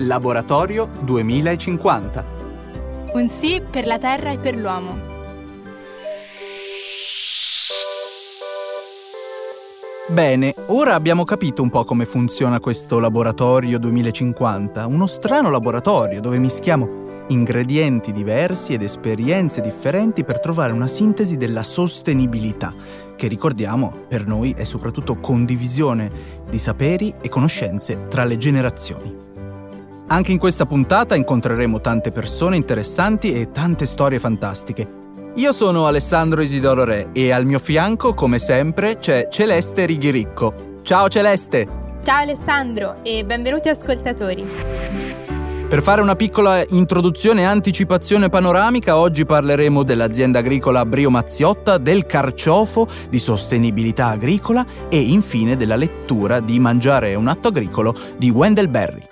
Laboratorio 2050. Un sì per la Terra e per l'uomo. Bene, ora abbiamo capito un po' come funziona questo laboratorio 2050, uno strano laboratorio dove mischiamo ingredienti diversi ed esperienze differenti per trovare una sintesi della sostenibilità, che ricordiamo per noi è soprattutto condivisione di saperi e conoscenze tra le generazioni. Anche in questa puntata incontreremo tante persone interessanti e tante storie fantastiche. Io sono Alessandro Isidoro Re e al mio fianco, come sempre, c'è Celeste Righiricco. Ciao Celeste! Ciao Alessandro e benvenuti ascoltatori. Per fare una piccola introduzione e anticipazione panoramica, oggi parleremo dell'azienda agricola Brio Maziotta, del carciofo, di sostenibilità agricola e infine della lettura di Mangiare un atto agricolo di Wendell Berry.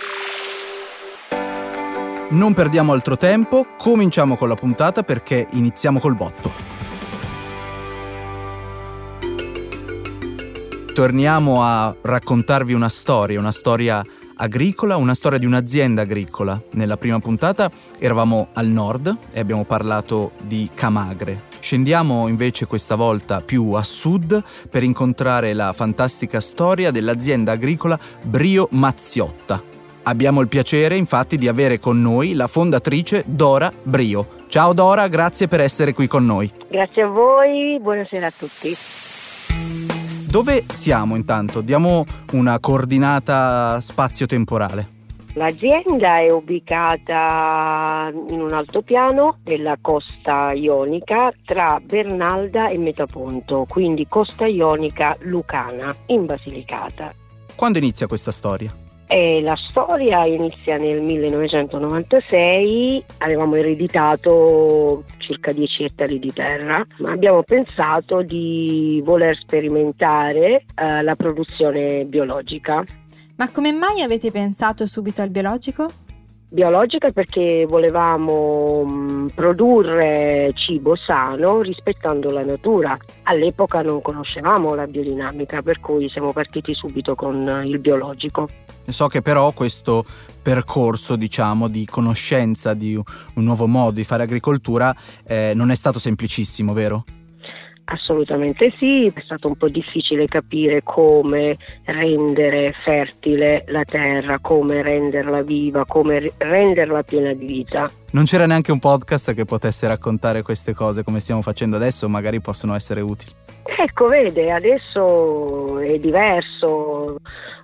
Non perdiamo altro tempo, cominciamo con la puntata perché iniziamo col botto. Torniamo a raccontarvi una storia, una storia agricola, una storia di un'azienda agricola. Nella prima puntata eravamo al nord e abbiamo parlato di Camagre. Scendiamo invece questa volta più a sud per incontrare la fantastica storia dell'azienda agricola Brio Maziotta. Abbiamo il piacere infatti di avere con noi la fondatrice Dora Brio. Ciao Dora, grazie per essere qui con noi. Grazie a voi, buonasera a tutti. Dove siamo intanto? Diamo una coordinata spazio-temporale. L'azienda è ubicata in un altopiano della costa ionica tra Bernalda e Metaponto, quindi costa ionica lucana, in Basilicata. Quando inizia questa storia? E la storia inizia nel 1996, avevamo ereditato circa 10 ettari di terra, ma abbiamo pensato di voler sperimentare eh, la produzione biologica. Ma come mai avete pensato subito al biologico? Biologica perché volevamo mm, produrre cibo sano rispettando la natura. All'epoca non conoscevamo la biodinamica, per cui siamo partiti subito con il biologico. So che però questo percorso, diciamo, di conoscenza di un nuovo modo di fare agricoltura eh, non è stato semplicissimo, vero? Assolutamente sì, è stato un po' difficile capire come rendere fertile la terra, come renderla viva, come renderla piena di vita. Non c'era neanche un podcast che potesse raccontare queste cose come stiamo facendo adesso, magari possono essere utili. Ecco, vede, adesso è diverso.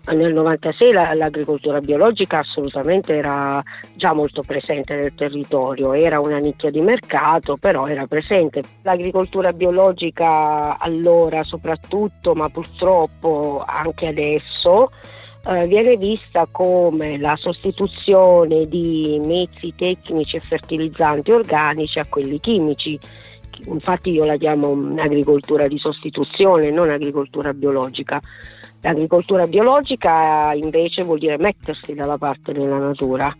Nel 96 la, l'agricoltura biologica assolutamente era già molto presente nel territorio, era una nicchia di mercato, però era presente. L'agricoltura biologica allora soprattutto, ma purtroppo anche adesso, eh, viene vista come la sostituzione di mezzi tecnici e fertilizzanti organici a quelli chimici infatti io la chiamo agricoltura di sostituzione, non agricoltura biologica. L'agricoltura biologica invece vuol dire mettersi dalla parte della natura.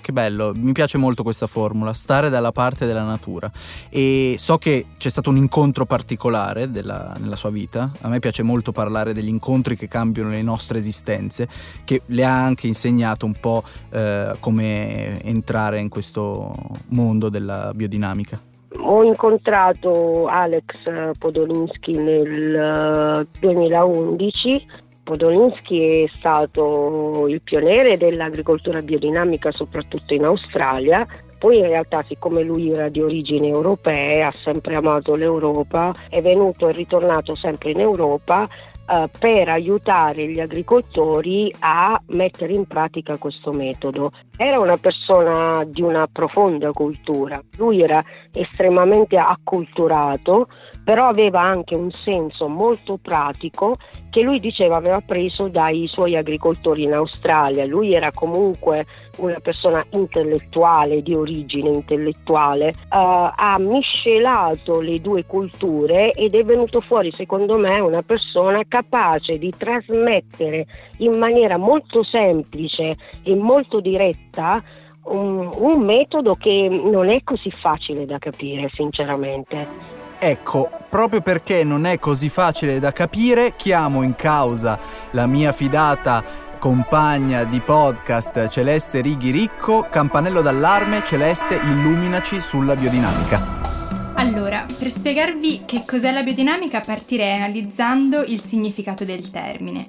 Che bello, mi piace molto questa formula, stare dalla parte della natura. E so che c'è stato un incontro particolare della, nella sua vita. A me piace molto parlare degli incontri che cambiano le nostre esistenze, che le ha anche insegnato un po' eh, come entrare in questo mondo della biodinamica. Ho incontrato Alex Podolinsky nel 2011. Podolinsky è stato il pioniere dell'agricoltura biodinamica soprattutto in Australia. Poi in realtà siccome lui era di origini europee, ha sempre amato l'Europa, è venuto e ritornato sempre in Europa eh, per aiutare gli agricoltori a mettere in pratica questo metodo. Era una persona di una profonda cultura, lui era estremamente acculturato, però aveva anche un senso molto pratico che lui diceva aveva preso dai suoi agricoltori in Australia. Lui era comunque una persona intellettuale, di origine intellettuale, uh, ha miscelato le due culture ed è venuto fuori secondo me una persona capace di trasmettere in maniera molto semplice e molto diretta un, un metodo che non è così facile da capire sinceramente. Ecco, proprio perché non è così facile da capire, chiamo in causa la mia fidata compagna di podcast Celeste Righi Ricco, campanello d'allarme Celeste illuminaci sulla biodinamica. Allora, per spiegarvi che cos'è la biodinamica partirei analizzando il significato del termine,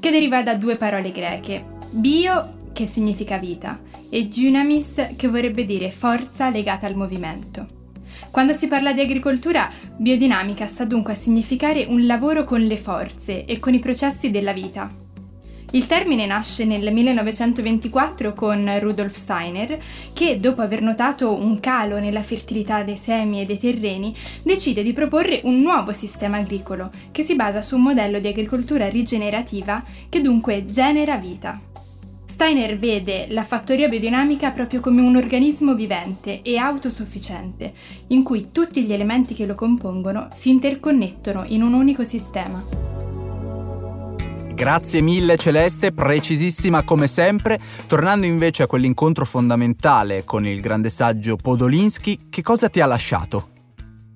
che deriva da due parole greche, bio che significa vita e dynamis che vorrebbe dire forza legata al movimento. Quando si parla di agricoltura, biodinamica sta dunque a significare un lavoro con le forze e con i processi della vita, il termine nasce nel 1924 con Rudolf Steiner, che dopo aver notato un calo nella fertilità dei semi e dei terreni, decide di proporre un nuovo sistema agricolo che si basa su un modello di agricoltura rigenerativa che dunque genera vita. Steiner vede la fattoria biodinamica proprio come un organismo vivente e autosufficiente, in cui tutti gli elementi che lo compongono si interconnettono in un unico sistema. Grazie mille Celeste, precisissima come sempre. Tornando invece a quell'incontro fondamentale con il grande saggio Podolinsky, che cosa ti ha lasciato?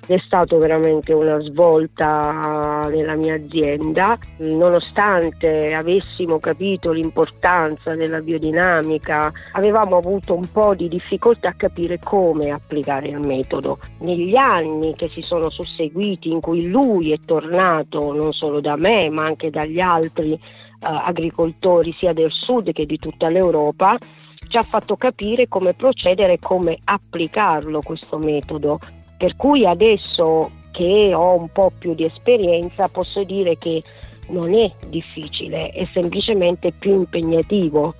È stata veramente una svolta nella mia azienda, nonostante avessimo capito l'importanza della biodinamica, avevamo avuto un po' di difficoltà a capire come applicare il metodo. Negli anni che si sono susseguiti in cui lui è tornato non solo da me ma anche dagli altri eh, agricoltori sia del sud che di tutta l'Europa, ci ha fatto capire come procedere e come applicarlo questo metodo. Per cui adesso che ho un po' più di esperienza posso dire che non è difficile, è semplicemente più impegnativo.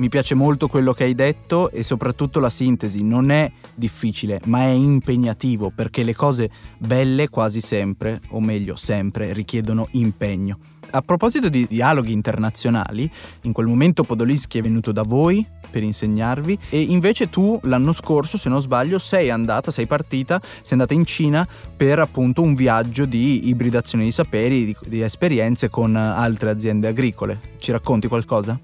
Mi piace molto quello che hai detto e soprattutto la sintesi. Non è difficile, ma è impegnativo perché le cose belle quasi sempre, o meglio sempre, richiedono impegno. A proposito di dialoghi internazionali, in quel momento Podolinsky è venuto da voi per insegnarvi e invece tu l'anno scorso, se non sbaglio, sei andata, sei partita, sei andata in Cina per appunto un viaggio di ibridazione di saperi, di, di esperienze con altre aziende agricole. Ci racconti qualcosa?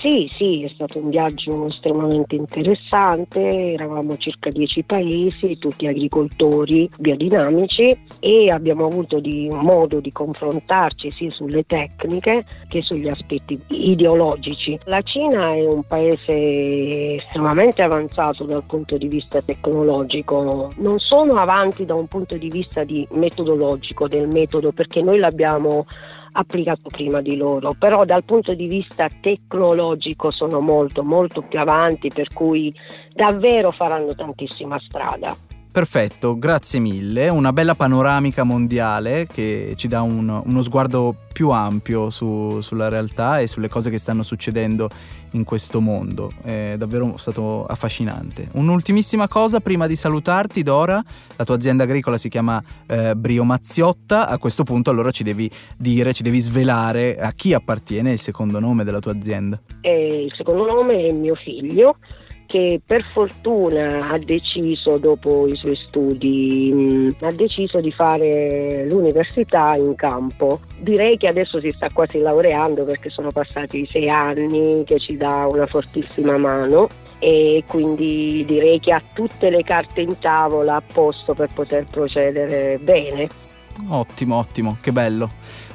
Sì, sì, è stato un viaggio estremamente interessante, eravamo circa 10 paesi, tutti agricoltori biodinamici e abbiamo avuto di, modo di confrontarci sia sulle tecniche che sugli aspetti ideologici. La Cina è un paese estremamente avanzato dal punto di vista tecnologico, non sono avanti da un punto di vista di metodologico del metodo perché noi l'abbiamo applicato prima di loro, però dal punto di vista tecnologico sono molto molto più avanti, per cui davvero faranno tantissima strada. Perfetto, grazie mille. Una bella panoramica mondiale che ci dà un, uno sguardo più ampio su, sulla realtà e sulle cose che stanno succedendo in questo mondo. È davvero stato affascinante. Un'ultimissima cosa prima di salutarti, Dora. La tua azienda agricola si chiama eh, Brio Mazziotta. A questo punto allora ci devi dire, ci devi svelare a chi appartiene il secondo nome della tua azienda. Eh, il secondo nome è mio figlio che per fortuna ha deciso dopo i suoi studi, mh, ha deciso di fare l'università in campo. Direi che adesso si sta quasi laureando perché sono passati sei anni che ci dà una fortissima mano e quindi direi che ha tutte le carte in tavola a posto per poter procedere bene. Ottimo, ottimo, che bello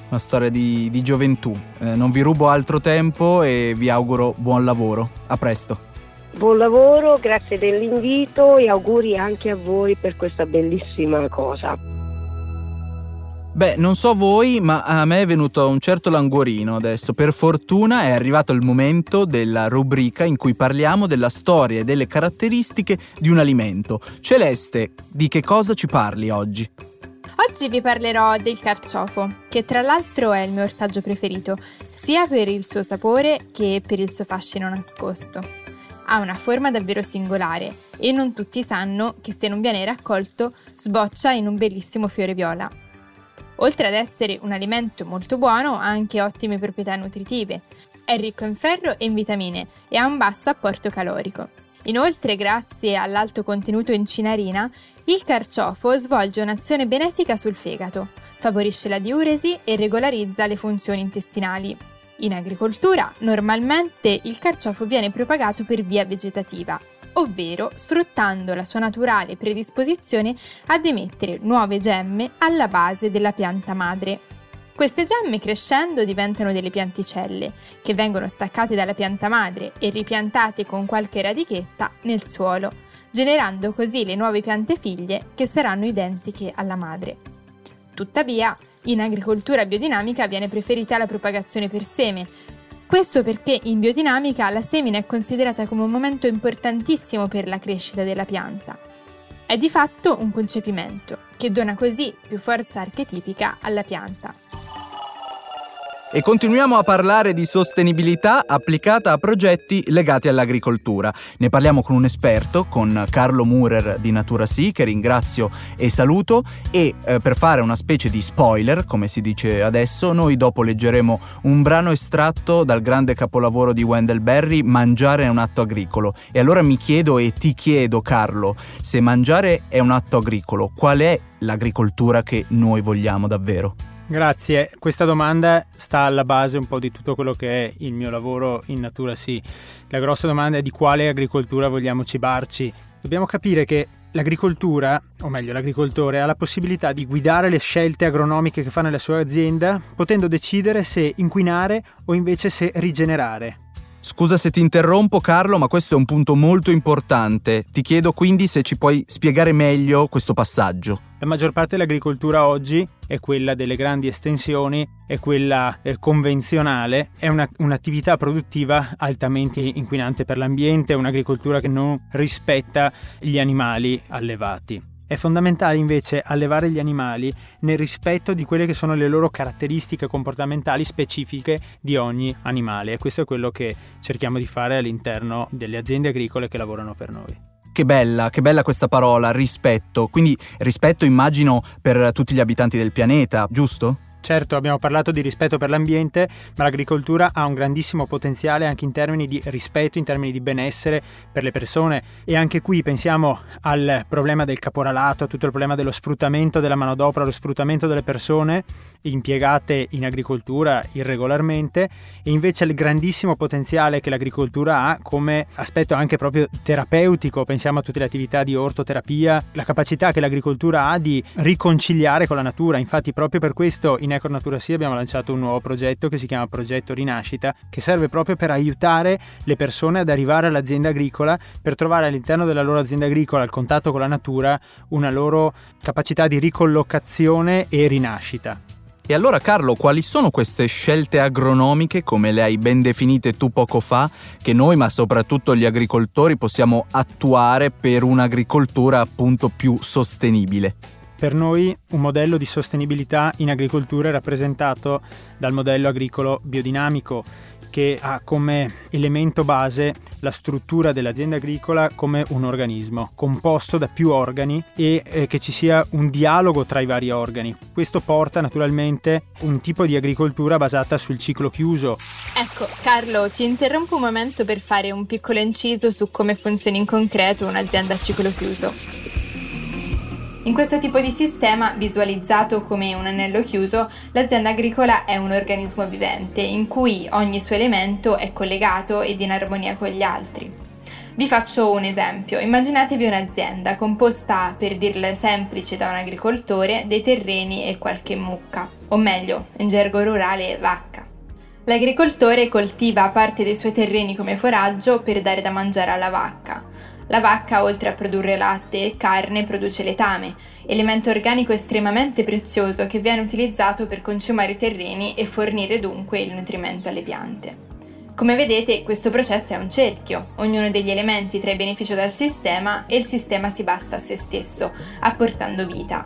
una storia di, di gioventù. Eh, non vi rubo altro tempo e vi auguro buon lavoro. A presto. Buon lavoro, grazie dell'invito e auguri anche a voi per questa bellissima cosa. Beh, non so voi, ma a me è venuto un certo languorino adesso. Per fortuna è arrivato il momento della rubrica in cui parliamo della storia e delle caratteristiche di un alimento. Celeste, di che cosa ci parli oggi? Oggi vi parlerò del carciofo, che tra l'altro è il mio ortaggio preferito, sia per il suo sapore che per il suo fascino nascosto ha una forma davvero singolare e non tutti sanno che se non viene raccolto sboccia in un bellissimo fiore viola. Oltre ad essere un alimento molto buono, ha anche ottime proprietà nutritive. È ricco in ferro e in vitamine e ha un basso apporto calorico. Inoltre, grazie all'alto contenuto in cinarina, il carciofo svolge un'azione benefica sul fegato, favorisce la diuresi e regolarizza le funzioni intestinali. In agricoltura normalmente il carciofo viene propagato per via vegetativa, ovvero sfruttando la sua naturale predisposizione ad emettere nuove gemme alla base della pianta madre. Queste gemme crescendo diventano delle pianticelle che vengono staccate dalla pianta madre e ripiantate con qualche radichetta nel suolo, generando così le nuove piante figlie che saranno identiche alla madre. Tuttavia, in agricoltura biodinamica viene preferita la propagazione per seme. Questo perché in biodinamica la semina è considerata come un momento importantissimo per la crescita della pianta. È di fatto un concepimento, che dona così più forza archetipica alla pianta. E continuiamo a parlare di sostenibilità applicata a progetti legati all'agricoltura. Ne parliamo con un esperto, con Carlo Murer di Natura Sì, che ringrazio e saluto. E eh, per fare una specie di spoiler, come si dice adesso, noi dopo leggeremo un brano estratto dal grande capolavoro di Wendell Berry, Mangiare è un atto agricolo. E allora mi chiedo e ti chiedo, Carlo, se mangiare è un atto agricolo, qual è l'agricoltura che noi vogliamo davvero? Grazie, questa domanda sta alla base un po' di tutto quello che è il mio lavoro in Natura Sì. La grossa domanda è di quale agricoltura vogliamo cibarci. Dobbiamo capire che l'agricoltura, o meglio l'agricoltore, ha la possibilità di guidare le scelte agronomiche che fa nella sua azienda, potendo decidere se inquinare o invece se rigenerare. Scusa se ti interrompo Carlo, ma questo è un punto molto importante. Ti chiedo quindi se ci puoi spiegare meglio questo passaggio. La maggior parte dell'agricoltura oggi è quella delle grandi estensioni, è quella eh, convenzionale, è una, un'attività produttiva altamente inquinante per l'ambiente, è un'agricoltura che non rispetta gli animali allevati. È fondamentale invece allevare gli animali nel rispetto di quelle che sono le loro caratteristiche comportamentali specifiche di ogni animale e questo è quello che cerchiamo di fare all'interno delle aziende agricole che lavorano per noi. Che bella, che bella questa parola, rispetto. Quindi rispetto immagino per tutti gli abitanti del pianeta, giusto? Certo, abbiamo parlato di rispetto per l'ambiente, ma l'agricoltura ha un grandissimo potenziale anche in termini di rispetto, in termini di benessere per le persone. E anche qui pensiamo al problema del caporalato, a tutto il problema dello sfruttamento della manodopera, lo sfruttamento delle persone impiegate in agricoltura irregolarmente. E invece il grandissimo potenziale che l'agricoltura ha come aspetto anche proprio terapeutico, pensiamo a tutte le attività di ortoterapia, la capacità che l'agricoltura ha di riconciliare con la natura, infatti proprio per questo in Eco Natura Sì abbiamo lanciato un nuovo progetto che si chiama Progetto Rinascita, che serve proprio per aiutare le persone ad arrivare all'azienda agricola, per trovare all'interno della loro azienda agricola, al contatto con la natura, una loro capacità di ricollocazione e rinascita. E allora Carlo, quali sono queste scelte agronomiche, come le hai ben definite tu poco fa, che noi, ma soprattutto gli agricoltori, possiamo attuare per un'agricoltura appunto più sostenibile? Per noi un modello di sostenibilità in agricoltura è rappresentato dal modello agricolo biodinamico che ha come elemento base la struttura dell'azienda agricola come un organismo composto da più organi e eh, che ci sia un dialogo tra i vari organi. Questo porta naturalmente un tipo di agricoltura basata sul ciclo chiuso. Ecco, Carlo, ti interrompo un momento per fare un piccolo inciso su come funziona in concreto un'azienda a ciclo chiuso. In questo tipo di sistema, visualizzato come un anello chiuso, l'azienda agricola è un organismo vivente in cui ogni suo elemento è collegato ed in armonia con gli altri. Vi faccio un esempio. Immaginatevi un'azienda composta, per dirla semplice, da un agricoltore, dei terreni e qualche mucca, o meglio, in gergo rurale, vacca. L'agricoltore coltiva parte dei suoi terreni come foraggio per dare da mangiare alla vacca. La vacca, oltre a produrre latte e carne, produce letame, elemento organico estremamente prezioso che viene utilizzato per concimare i terreni e fornire dunque il nutrimento alle piante. Come vedete, questo processo è un cerchio, ognuno degli elementi trae beneficio dal sistema e il sistema si basta a se stesso, apportando vita.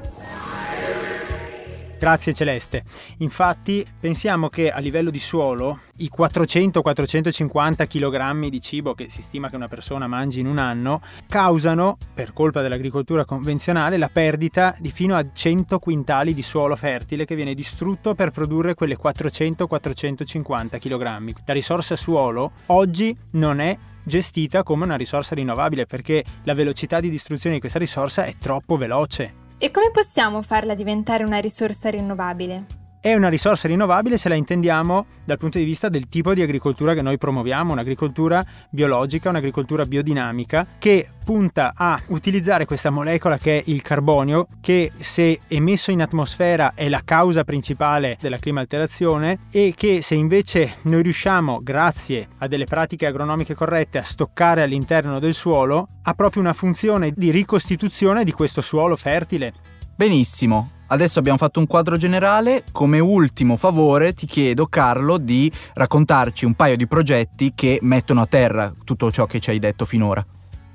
Grazie Celeste. Infatti pensiamo che a livello di suolo i 400-450 kg di cibo che si stima che una persona mangi in un anno causano, per colpa dell'agricoltura convenzionale, la perdita di fino a 100 quintali di suolo fertile che viene distrutto per produrre quelle 400-450 kg. La risorsa suolo oggi non è gestita come una risorsa rinnovabile perché la velocità di distruzione di questa risorsa è troppo veloce. E come possiamo farla diventare una risorsa rinnovabile? È una risorsa rinnovabile se la intendiamo dal punto di vista del tipo di agricoltura che noi promuviamo, un'agricoltura biologica, un'agricoltura biodinamica che punta a utilizzare questa molecola che è il carbonio, che se emesso in atmosfera è la causa principale della clima alterazione e che se invece noi riusciamo, grazie a delle pratiche agronomiche corrette, a stoccare all'interno del suolo, ha proprio una funzione di ricostituzione di questo suolo fertile. Benissimo, Adesso abbiamo fatto un quadro generale, come ultimo favore ti chiedo Carlo di raccontarci un paio di progetti che mettono a terra tutto ciò che ci hai detto finora.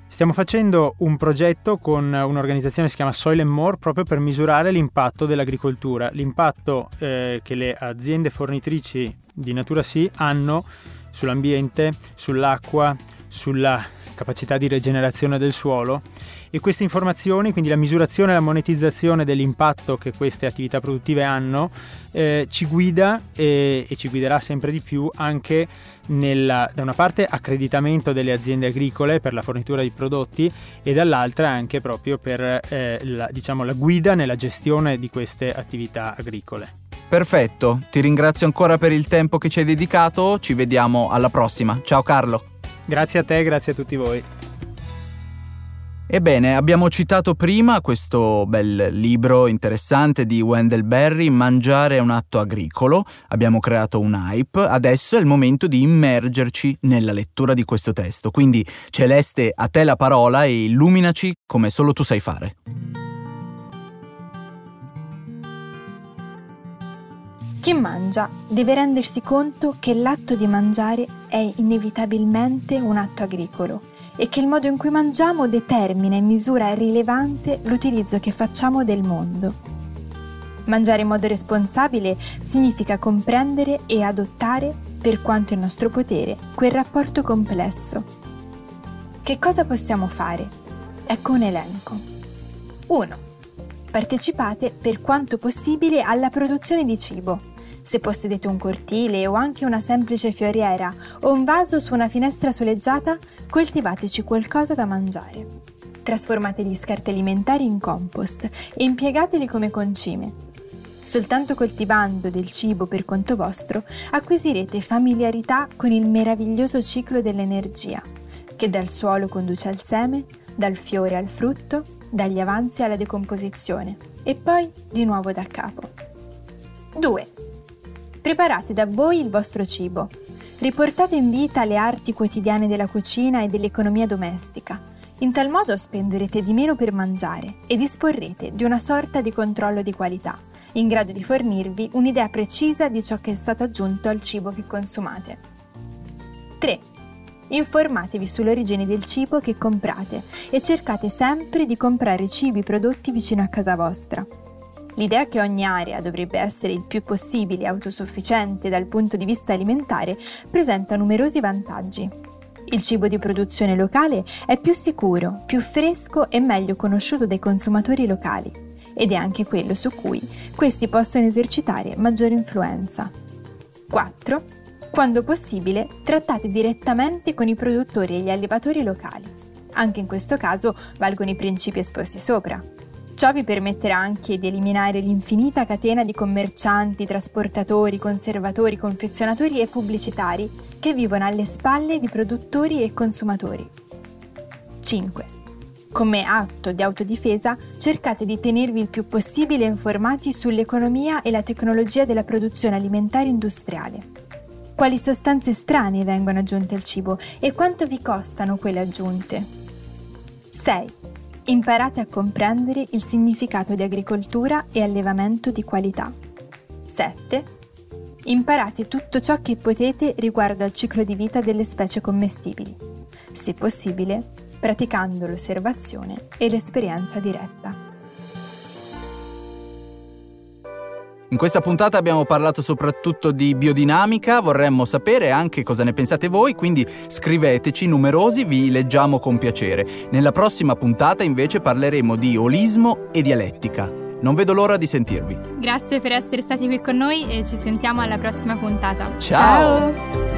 Stiamo facendo un progetto con un'organizzazione che si chiama Soil and More proprio per misurare l'impatto dell'agricoltura, l'impatto eh, che le aziende fornitrici di Natura Sì hanno sull'ambiente, sull'acqua, sulla capacità di rigenerazione del suolo e queste informazioni, quindi la misurazione e la monetizzazione dell'impatto che queste attività produttive hanno, eh, ci guida e, e, ci guiderà sempre di più anche nel, da una parte accreditamento delle aziende agricole per la fornitura di prodotti e dall'altra anche proprio per eh, la, diciamo, la guida nella gestione di queste attività agricole. Perfetto, ti ringrazio ancora per il tempo che ci hai dedicato, ci vediamo alla prossima. Ciao Carlo. Grazie a te, grazie a tutti voi. Ebbene, abbiamo citato prima questo bel libro interessante di Wendell Berry, Mangiare è un atto agricolo, abbiamo creato un hype, adesso è il momento di immergerci nella lettura di questo testo, quindi Celeste a te la parola e illuminaci come solo tu sai fare. Chi mangia deve rendersi conto che l'atto di mangiare è inevitabilmente un atto agricolo e che il modo in cui mangiamo determina in misura rilevante l'utilizzo che facciamo del mondo. Mangiare in modo responsabile significa comprendere e adottare, per quanto in nostro potere, quel rapporto complesso. Che cosa possiamo fare? Ecco un elenco. 1. Partecipate per quanto possibile alla produzione di cibo se possedete un cortile o anche una semplice fioriera o un vaso su una finestra soleggiata, coltivateci qualcosa da mangiare. Trasformate gli scarti alimentari in compost e impiegateli come concime. Soltanto coltivando del cibo per conto vostro acquisirete familiarità con il meraviglioso ciclo dell'energia, che dal suolo conduce al seme, dal fiore al frutto, dagli avanzi alla decomposizione e poi di nuovo da capo. 2. Preparate da voi il vostro cibo. Riportate in vita le arti quotidiane della cucina e dell'economia domestica. In tal modo spenderete di meno per mangiare e disporrete di una sorta di controllo di qualità, in grado di fornirvi un'idea precisa di ciò che è stato aggiunto al cibo che consumate. 3. Informatevi sull'origine del cibo che comprate e cercate sempre di comprare cibi prodotti vicino a casa vostra. L'idea che ogni area dovrebbe essere il più possibile autosufficiente dal punto di vista alimentare presenta numerosi vantaggi. Il cibo di produzione locale è più sicuro, più fresco e meglio conosciuto dai consumatori locali ed è anche quello su cui questi possono esercitare maggiore influenza. 4. Quando possibile, trattate direttamente con i produttori e gli allevatori locali. Anche in questo caso valgono i principi esposti sopra. Ciò vi permetterà anche di eliminare l'infinita catena di commercianti, trasportatori, conservatori, confezionatori e pubblicitari che vivono alle spalle di produttori e consumatori. 5. Come atto di autodifesa, cercate di tenervi il più possibile informati sull'economia e la tecnologia della produzione alimentare industriale. Quali sostanze strane vengono aggiunte al cibo e quanto vi costano quelle aggiunte? 6. Imparate a comprendere il significato di agricoltura e allevamento di qualità. 7. Imparate tutto ciò che potete riguardo al ciclo di vita delle specie commestibili, se possibile praticando l'osservazione e l'esperienza diretta. In questa puntata abbiamo parlato soprattutto di biodinamica, vorremmo sapere anche cosa ne pensate voi, quindi scriveteci numerosi, vi leggiamo con piacere. Nella prossima puntata invece parleremo di olismo e dialettica. Non vedo l'ora di sentirvi. Grazie per essere stati qui con noi e ci sentiamo alla prossima puntata. Ciao! Ciao.